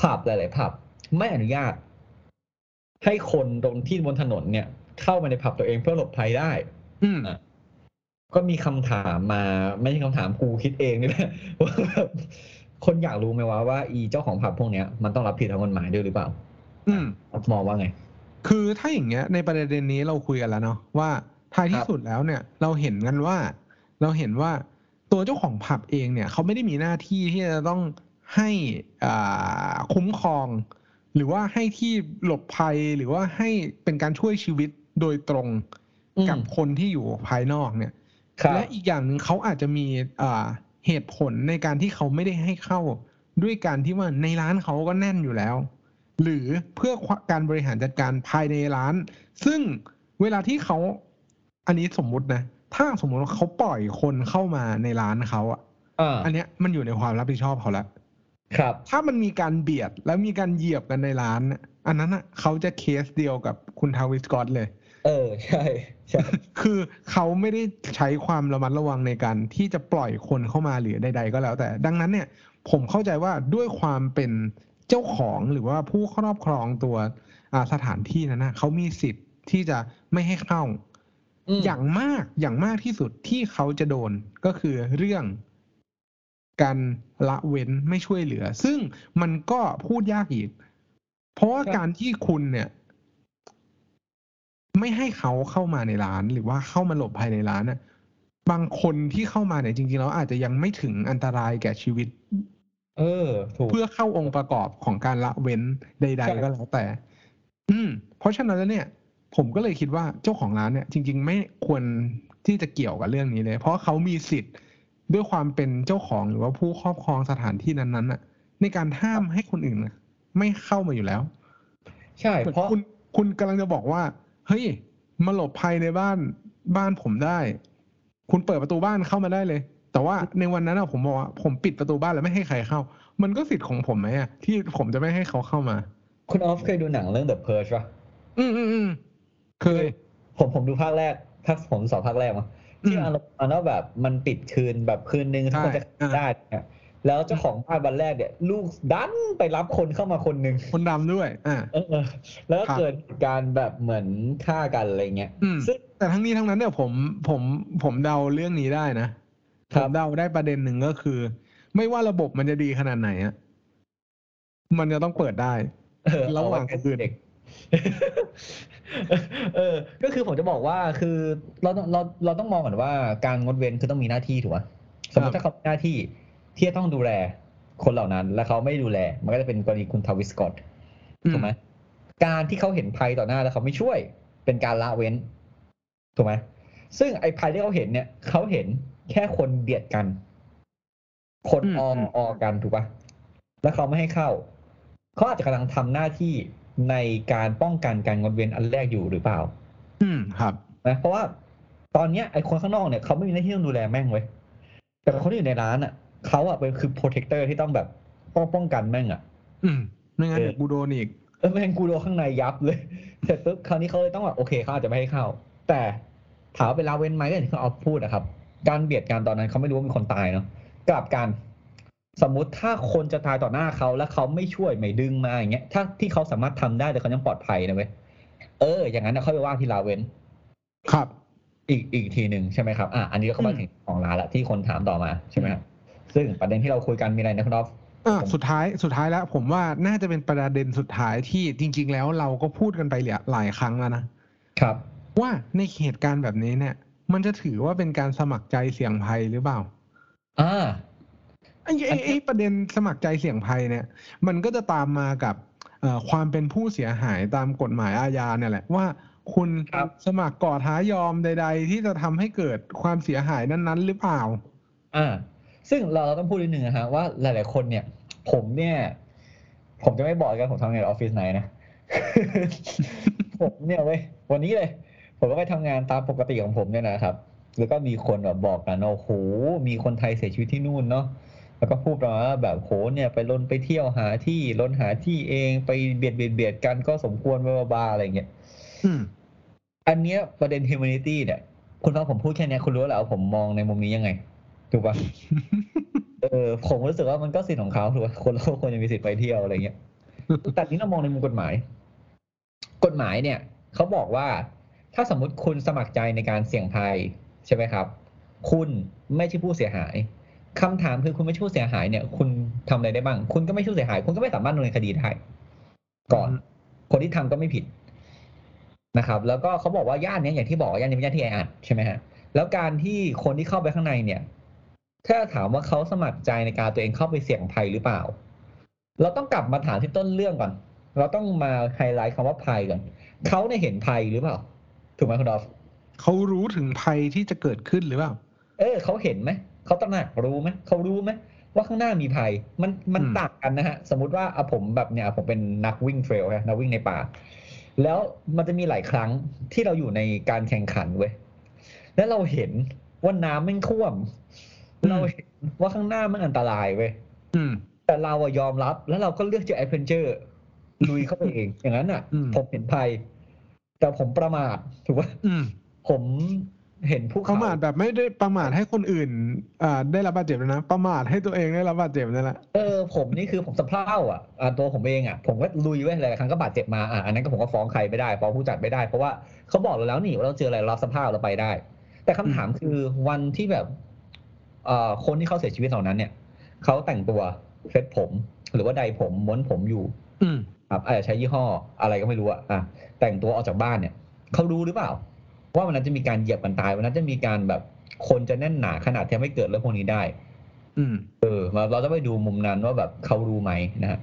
ผับหลาย ๆ ผับ ไม่อนุญาต ให้คนตรงที่บนถนนเนี่ย เข้ามาในผับตัวเองเพื่อหลบภัยได้ อืมอะ ก็มีคำถามมาไม่ใช่คำถามกูคิดเองนี่แหละว่าแบบคนอยากรู้ไหมว่าว่าอีเจ้าของผับพวกเนี้ยมันต้องรับผิดทางกฎหมายด้วยหรือเปล่า อืมมองว่าไง คือถ้าอย่างเงี้ย ในประเด็นนี้เราคุยกันแล้วเนาะว่าท้ายที่ครับสุดแล้วเนี่ย เราเห็นกันว่า เราเห็นว่าตัวเจ้าของผับเองเนี่ยเขาไม่ได้มีหน้าที่ที่จะต้องให้อ่าคุ้มครอง หรือว่าให้ที่หลบภัยหรือว่าให้เป็นการช่วยชีวิตโดยตรงอืมกับคนที่อยู่ภายนอกเนี่ยครับ และอีกอย่างหนึ่งเขาอาจจะมีอ่าเหตุผลในการที่เขาไม่ได้ให้เข้า ด้วยการที่ว่าในร้านเขาก็แน่นอยู่แล้ว หรือเพื่อการบริหารจัดการภายในร้าน ซึ่งเวลาที่เขาอันนี้สมมุตินะ ถ้าสมมุติว่าเขาปล่อยคนเข้ามาในร้านเขาอะอ่าอันเนี้ยมันอยู่ในความรับผิดชอบเขาแล้วครับ ถ้ามันมีการเบียดแล้วมีการเหยียบกันในร้านน่ะอันนั้นอะเขาจะเคสเดียวกับคุณทาวิสกอตเลย เออใช่ใช่ คือเขาไม่ได้ใช้ความระมัดระวังในการที่จะปล่อยคนเข้ามาหรือใด ๆ ก็แล้วแต่ ดังนั้นเนี่ย ผมเข้าใจว่าด้วยความเป็นเจ้าของหรือว่าผู้ครอบครองตัวอ่าสถานที่นั้นนะเขามีสิทธิ์ที่จะไม่ให้เข้ามอย่างมากอย่างมากที่สุดที่เขาจะโดนก็คือเรื่องการละเว้นไม่ช่วยเหลือ ซึ่งมันก็พูดยากอีก เพราะว่าการที่คุณเนี่ย ไม่ให้เขาเข้ามาในร้าน หรือว่าเข้ามาหลบภายในร้านน่ะ บางคนที่เข้ามาเนี่ยจริงๆแล้วอาจจะยังไม่ถึงอันตรายแก่ชีวิต เออ ถูก เพื่อเข้าองค์ประกอบของการละเว้นใดใช่ๆก็แล้วแต่ อืม เพราะฉะนั้นแล้วเนี่ย ผมก็เลยคิดว่าเจ้าของร้านเนี่ย จริง ๆ ไม่ควรที่จะเกี่ยวกับเรื่องนี้เลย เพราะเขามีสิทธิ์ด้วยความเป็นเจ้าของหรือว่าผู้ครอบครองสถานที่นั้นๆน่ะ ในการห้ามให้คนอื่นน่ะไม่เข้ามาอยู่แล้ว ใช่เหมือนเพราะคุณคุณกำลังจะบอกว่า เฮ้ยมาหลบภัยในบ้านบ้านผมได้ คุณเปิดประตูบ้านเข้ามาได้เลย แต่ว่าในวันนั้นอะผมบอกว่าผมปิดประตูบ้านแล้วไม่ให้ใครเข้า มันก็สิทธิ์ของผมไหมอะที่ผมจะไม่ให้เขาเข้ามา คุณออฟเคยดูหนังเรื่อง The Purge ป่ะอืมอืมอืมเคย ผมผมดูภาคแรกภาคผมดูสองภาคแรกมาที่อืมอารมณ์ประมาณว่าแบบมันปิดคืนแบบคืนนึงทุกคนใช่จะเข้าได้เนี่ย แล้วเจ้าของบ้านวันแรกเนี่ยลูกดันไปรับคนเข้ามาคนหนึ่งคนดำด้วยอ่าเออแล้วก็ครับเกิดเหตุการณ์แบบเหมือนฆ่ากันอะไรเงี้ยอืมซึ่งแต่ทั้งนี้ทั้งนั้นเนี่ยผมผมผมเดาเรื่องนี้ได้นะคผรับมเดาได้ประเด็นหนึ่งก็คือ ไม่ว่าระบบมันจะดีขนาดไหนอะมันจะต้องเปิดได้เออระหว่างเอไคืนเด็กเออ ก็คือผมจะบอกว่าคือเราต้องเราเราต้องมองก่อนว่าการงดเว้นคือต้องมีหน้าที่ถูกไหมสมมติถ้าเขามีหน้าที่ ที่จะต้องดูแลคนเหล่านั้น แล้วเขาไม่ดูแล มันก็จะเป็นกรณีคุณทาวิสกอตถูกไหมการที่เขาเห็นภัยต่อหน้าแล้วเขาไม่ช่วย เป็นการละเว้นถูกไหมซึ่งไอ้ภัยที่เขาเห็นเนี่ยเขาเห็นแค่คนเบียดกัน คนอืมอออืมออกันถูกปะแล้วเขาไม่ให้เข้าเขาอาจจะกำลังทำหน้าที่ในการป้องกันการงดเว้นอันแรกอยู่หรือเปล่า อืมครับนะเพราะว่าตอนเนี้ยไอ้คนข้างนอกเนี่ยเขาไม่มีหน้าที่ต้องดูแลแม่งเว้ยแต่คนที่อยู่ในร้านอะ เขาอะเป็นคือ protector ที่ต้องแบบป้องป้องกันแม่งอะ อืมไม่งั้นเออเดี๋ยวกูโดนอีกเออแม่งกูโดนข้างในยับเลยเสร็จปุ๊บคราวนี้เขาเลยต้องแบบโอเคเขาอาจจะไม่ให้เข้า แต่ถามว่าเป็นลาเว้นไหมก็อย่างที่เขาเอาพูดนะครับ การเบียดกันตอนนั้นเขาไม่รู้ว่ามีคนตายเนาะกลับกัน สมมุติถ้าคนจะตายต่อหน้าเขาแล้วเขาไม่ช่วยไม่ดึงมาอย่างเงี้ยถ้าที่เขาสามารถทำได้แต่เขายังปลอดภัยนะเว้ยเออ อย่างนั้นนะเขาไปว่าที่ลาเว้น ครับ อีกอีกทีหนึ่งใช่ไหมครับ อะอันนี้ก็มาอืมถึงของร้านละที่คนถามต่อมาใช่ไหมครับ ซึ่งประเด็นที่เราคุยกันมีอะไรนะคุณอ๊อฟอะผมสุดท้ายสุดท้ายแล้ว ผมว่าน่าจะเป็นประเด็นสุดท้ายที่จริง ๆ แล้วเราก็พูดกันไปหลายครั้งแล้วนะครับ ว่าในเหตุการณ์แบบนี้เนี่ย มันจะถือว่าเป็นการสมัครใจเสี่ยงภัยหรือเปล่าอ่าไอ้ไอ้ไอ้ประเด็นสมัครใจเสี่ยงภัยเนี่ย มันก็จะตามมากับเอ่อความเป็นผู้เสียหายตามกฎหมายอาญาเนี่ยแหละว่าคุณครับสมัครก่อท้ายอมใด ๆ ที่จะทำให้เกิดความเสียหายนั้น ๆ หรือเปล่า อ่า ซึ่งเราเราต้องพูดนิดนึงนะฮะว่าหลาย ๆ คนเนี่ย ผมเนี่ย ผมจะไม่บอกกันผมทำงานออฟฟิศไหนนะผมเนี่ยเว้ยวันนี้เลย ผมก็ไปทำงานตามปกติของผมเนี่ยนะครับ แล้วก็มีคนแบบบอกกันว่าโอ้โหมีคนไทยเสียชีวิตที่นู่นเนาะแล้วก็พูดมาว่าแบบโหเนี่ยไปลนไปเที่ยวหาที่ลนหาที่เองไปเบียดเบียดเบียดกันก็สมควรบลาบลาอะไรเงี้ยอืมอันเนี้ยประเด็น humanity เนี่ย คุณฟังผมพูดแค่เนี้ยคุณรู้แล้วว่าผมมองในมุมนี้ยังไง ถูกปะเออผมรู้สึกว่ามันก็สิทธิ์ของเขาถูกปะคนเราควรจะมีสิทธิ์ไปเที่ยวอะไรเงี้ยแต่นี้เรามองในมุมกฎหมาย กฎหมายเนี่ยเขาบอกว่าถ้าสมมุติคุณสมัครใจในการเสี่ยงภัยใช่ไหมครับ คุณไม่ใช่ผู้เสียหายคำถามคือคุณไม่ใช่ผู้เสียหายเนี่ย คุณทำอะไรได้บ้าง คุณก็ไม่ใช่ผู้เสียหาย คุณก็ไม่สามารถดำเนินคดีได้ก่อนอืมคนที่ทำก็ไม่ผิดนะครับ แล้วก็เขาบอกว่าย่านเนี้ยอย่างที่บอกว่าย่านนี้เป็นย่านที่แออัดใช่ไหมฮะแล้วการที่คนที่เข้าไปข้างในเนี่ย ถ้าถามว่าเขาสมัครใจในการตัวเองเข้าไปเสี่ยงภัยหรือเปล่า เราต้องกลับมาถามที่ต้นเรื่องก่อน เราต้องมาไฮไลท์คำว่าภัยก่อนเขาเนี่ยเห็นภัยหรือเปล่า ถูกไหมคุณดอฟเขารู้ถึงภัยที่จะเกิดขึ้นหรือเปล่า เออเขาเห็นไหมเขาตระหนักรู้ไหมเขารู้ไหมว่าข้างหน้ามีภัย มันมันอืมต่างกันนะฮะ สมมติว่าเอาผมแบบเนี่ยผมเป็นนักวิ่งเทรลนะนักวิ่งในป่า แล้วมันจะมีหลายครั้งที่เราอยู่ในการแข่งขันเว้ยแล้วเราเห็นว่าน้ำมันท่วม เราเห็นว่าข้างหน้ามันอันตรายเว้ยอืมแต่เราอะยอมรับ แล้วเราก็เลือกจะแอดเวนเจอร์ลุยเข้าไปเองอย่างนั้นอะอืมผมเห็นภัย แต่ผมประมาทถูกป่ะอืมผมเห็นภูปเขาระมาทแบบไม่ได้ประมาทให้คนอื่น อ่า ได้รับบาดเจ็บนะ ประมาทให้ตัวเองได้รับบาดเจ็บนั่นแหละเออผมนี่คือผมสะเพร่าอะอ่าตัวผมเองอะผมก็ลุยไว้หลายๆครั้งก็บาดเจ็บมาอะอันนั้นก็ผมก็ฟ้องใครไม่ได้ฟ้องผู้จัดไม่ได้เพราะว่าเขาบอกเราแล้วนี่ว่าเราเจออะไรเรารับสภาพเราไปได้ แต่คำถามคือวันที่แบบเอ่อ คนที่เขาเสียชีวิตเหล่านั้นเนี่ยเขาแต่งตัวเฟซผม หรือว่าใดผมม้วนผมอยู่ อืมครับอาจจะใช้ยี่ห้ออะไรก็ไม่รู้อะอะแต่งตัวออกจากบ้านเนี่ยเขารู้หรือเปล่า ว่าวันนั้นจะมีการเหยียบกันตายวันนั้นจะมีการแบบคนจะแน่นหนาขนาดที่ทำให้เกิดเรื่องพวกนี้ได้ อืม เออมาเราต้องไปดูมุมนั้นว่าแบบเขารู้ไหมนะฮะ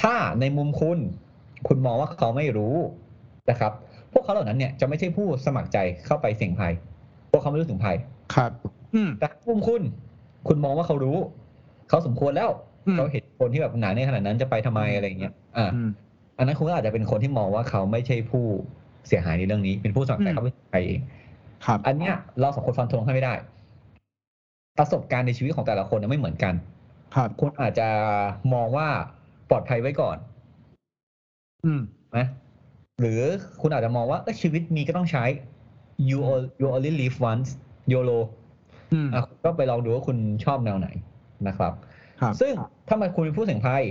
ถ้าในมุมคุณ คุณมองว่าเขาไม่รู้นะครับ พวกเขาเหล่านั้นเนี่ยจะไม่ใช่ผู้สมัครใจเข้าไปเสี่ยงภัยพวกเขาไม่รู้ถึงภัยครับอืม แต่มุมคุณ คุณมองว่าเขารู้ เขาสมควรแล้วอืมเขาเห็นคนที่แบบหนาในขนาดนั้นจะไปทำไมอะไรอย่างเงี้ยอ่าอืมอันนั้นคุณก็อาจจะเป็นคนที่มองว่าเขาไม่ใช่ผู้เสียหายในเรื่องนี้ เป็นผู้สมัครใจอืมเข้าไปเสี่ยงภัยเองครับอันเนี้ยเราสองคนฟันธงให้ไม่ได้ ประสบการณ์ในชีวิตของแต่ละคนเนี่ยไม่เหมือนกัน ครับคุณอาจจะมองว่าปลอดภัยไว้ก่อน อืมนะหรือคุณอาจจะมองว่าเอ้ยชีวิตมีก็ต้องใช้ you all- you only live once YOLO อืมอะคุณ ก็ไปลองดูว่าคุณชอบแนวไหนนะครับครับซึ่งถ้ามาคุณเป็นผู้เสี่ยงภัย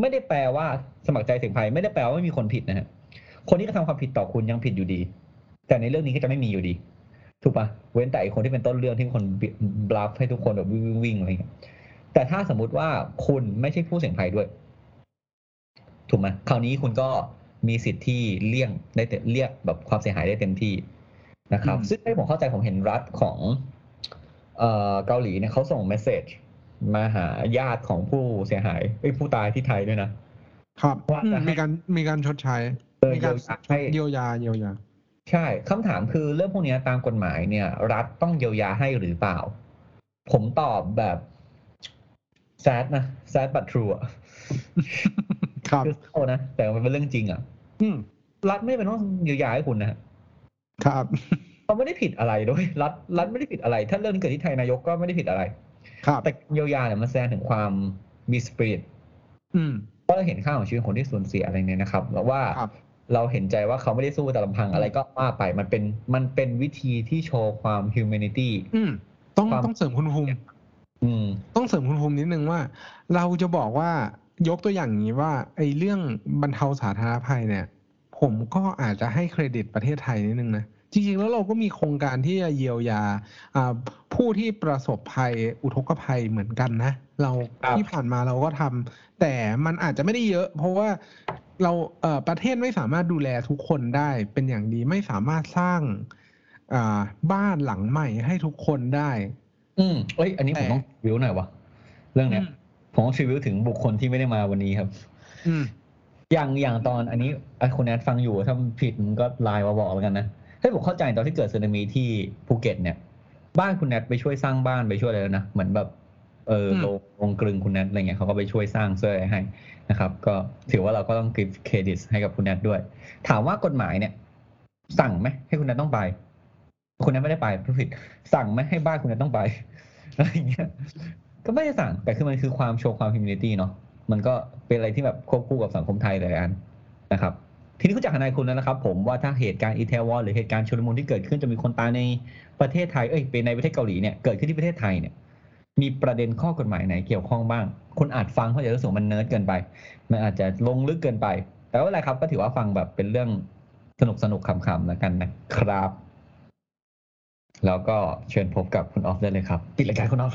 ไม่ได้แปลว่าสมัครใจเสี่ยงภัย ไม่ได้แปลว่าไม่มีคนผิดนะฮะคนที่กระทำความผิดต่อคุณยังผิดอยู่ดี แต่ในเรื่องนี้ก็จะไม่มีอยู่ดี ถูกปะเว้นแต่ไอ้คนที่เป็นต้นเรื่องที่เป็นคนบลัฟให้ทุกคนแบบวิ่งวิ่งๆอะไรอย่างเงี้ยแต่ถ้าสมมุติว่าคุณไม่ใช่ผู้เสี่ยงภัยด้วย ถูกไหมคราวนี้คุณก็มีสิทธิ์ที่เลี่ยงได้เต็มเรียกแบบความเสียหายได้เต็มที่นะครับอืมซึ่งให้ผมเข้าใจผมเห็นรัฐของ เอ่อเกาหลีเนี่ยเขาส่งเมสเซจมาหาญาติของผู้เสียหายเอ้ยผู้ตายที่ไทยด้วยนะครับว่าอืมจะให้มีการมีการชดใช้เออมีการเยียวยาให้เยียวยาเยียวยา ใช่คำถามคือเรื่องพวกเนี้ยตามกฎหมายเนี่ย รัฐต้องเยียวยาให้หรือเปล่า ผมตอบแบบแซดนะแซดบัตทรูอะครับคือเศร้านะแต่มันเป็นเรื่องจริงอะอืมรัฐไม่เป็นต้องเยียวยาให้คุณนะฮะครับ เขาไม่ได้ผิดอะไรด้วยรัฐรัฐไม่ได้ผิดอะไร ถ้าเรื่องนี้เกิดที่ไทยนายกก็ไม่ได้ผิดอะไร ครับ แต่เยียวยาเนี่ยมันแสดงถึงความมีสปิริตอืมเพราะเราเห็นค่าของชีวิตคนที่สูญเสียอะไรเนี่ยนะครับแล้วว่าครับเราเห็นใจว่าเขาไม่ได้สู้แต่ลำพังอะไรก็ว่าไปมันเป็นมันเป็นวิธีที่โชว์ความ humanity อืมต้องความต้องเสริมคุณภูมิอืมต้องเสริมคุณภูมินิดนึงว่า เราจะบอกว่ายกตัวอย่างนี้ว่าไอ้เรื่องบรรเทาสาธารณภัยเนี่ย ผมก็อาจจะให้เครดิตประเทศไทยนิดนึงนะ จริงๆ แล้วเราก็มีโครงการที่จะเยียวยาอ่าผู้ที่ประสบภัยอุทกภัยเหมือนกันนะ เราครับที่ผ่านมาเราก็ทำแต่มันอาจจะไม่ได้เยอะ เพราะว่าเราเอ่อประเทศไม่สามารถดูแลทุกคนได้เป็นอย่างดีไม่สามารถสร้างอ่าบ้านหลังใหม่ให้ทุกคนได้ อืมเอ้ย อันนี้ผมแต่ต้องวิวหน่อยวะเรื่องเนี้ยอืมผมต้องวิวถึงบุคคลที่ไม่ได้มาวันนี้ครับ อืมอย่างอย่างตอนอันนี้ไอ้คุณแอดฟังอยู่ถ้าผิดมันก็ไลน์มาบอกแล้วกันนะ ให้ผมเข้าใจตอนที่เกิดสึนามิที่ภูเก็ตเนี่ย บ้านคุณแอดไปช่วยสร้างบ้านไปช่วยอะไรแล้วนะเหมือนแบบเอออืมลงลงกลึงคุณแนทอะไรเงี้ยเขาก็ไปช่วยสร้างเสื้อให้นะครับ ก็ถือว่าเราก็ต้องกิฟเครดิตให้กับคุณแนทด้วย ถามว่ากฎหมายเนี่ย สั่งไหมให้คุณแนทต้องไป คุณแนทไม่ได้ไปผู้ผิดสั่งไหมให้บ้านคุณแนทต้องไปอะไรเงี้ยก็ไม่ได้สั่งแต่คือมันคือความโชว์ความ humility เนาะมันก็เป็นอะไรที่แบบควบคู่กับสังคมไทยหลายๆอันนะครับ ทีนี้คุณจากทนายคุณแล้วนะครับ ผมว่าถ้าเหตุการณ์อิแทวอนหรือเหตุการณ์ชุลมุนที่เกิดขึ้นจะมีคนตายในประเทศไทยเอ้ยเป็นในประเทศเกาหลีเนี่ยเกิดขึ้นที่ประเทศไทยเนี่ยมีประเด็นข้อกฎหมายไหนเกี่ยวข้องบ้างคุณอาจฟังเพราะจะรู้สึกมันเนิร์ดเกินไป มันอาจจะลงลึกเกินไป แต่ว่าอะไรครับ ก็ถือว่าฟังแบบเป็นเรื่องสนุกสนุกขำๆแล้วกันนะครับ แล้วก็เชิญพบกับคุณออฟได้เลยครับปิดรายการคุณออฟ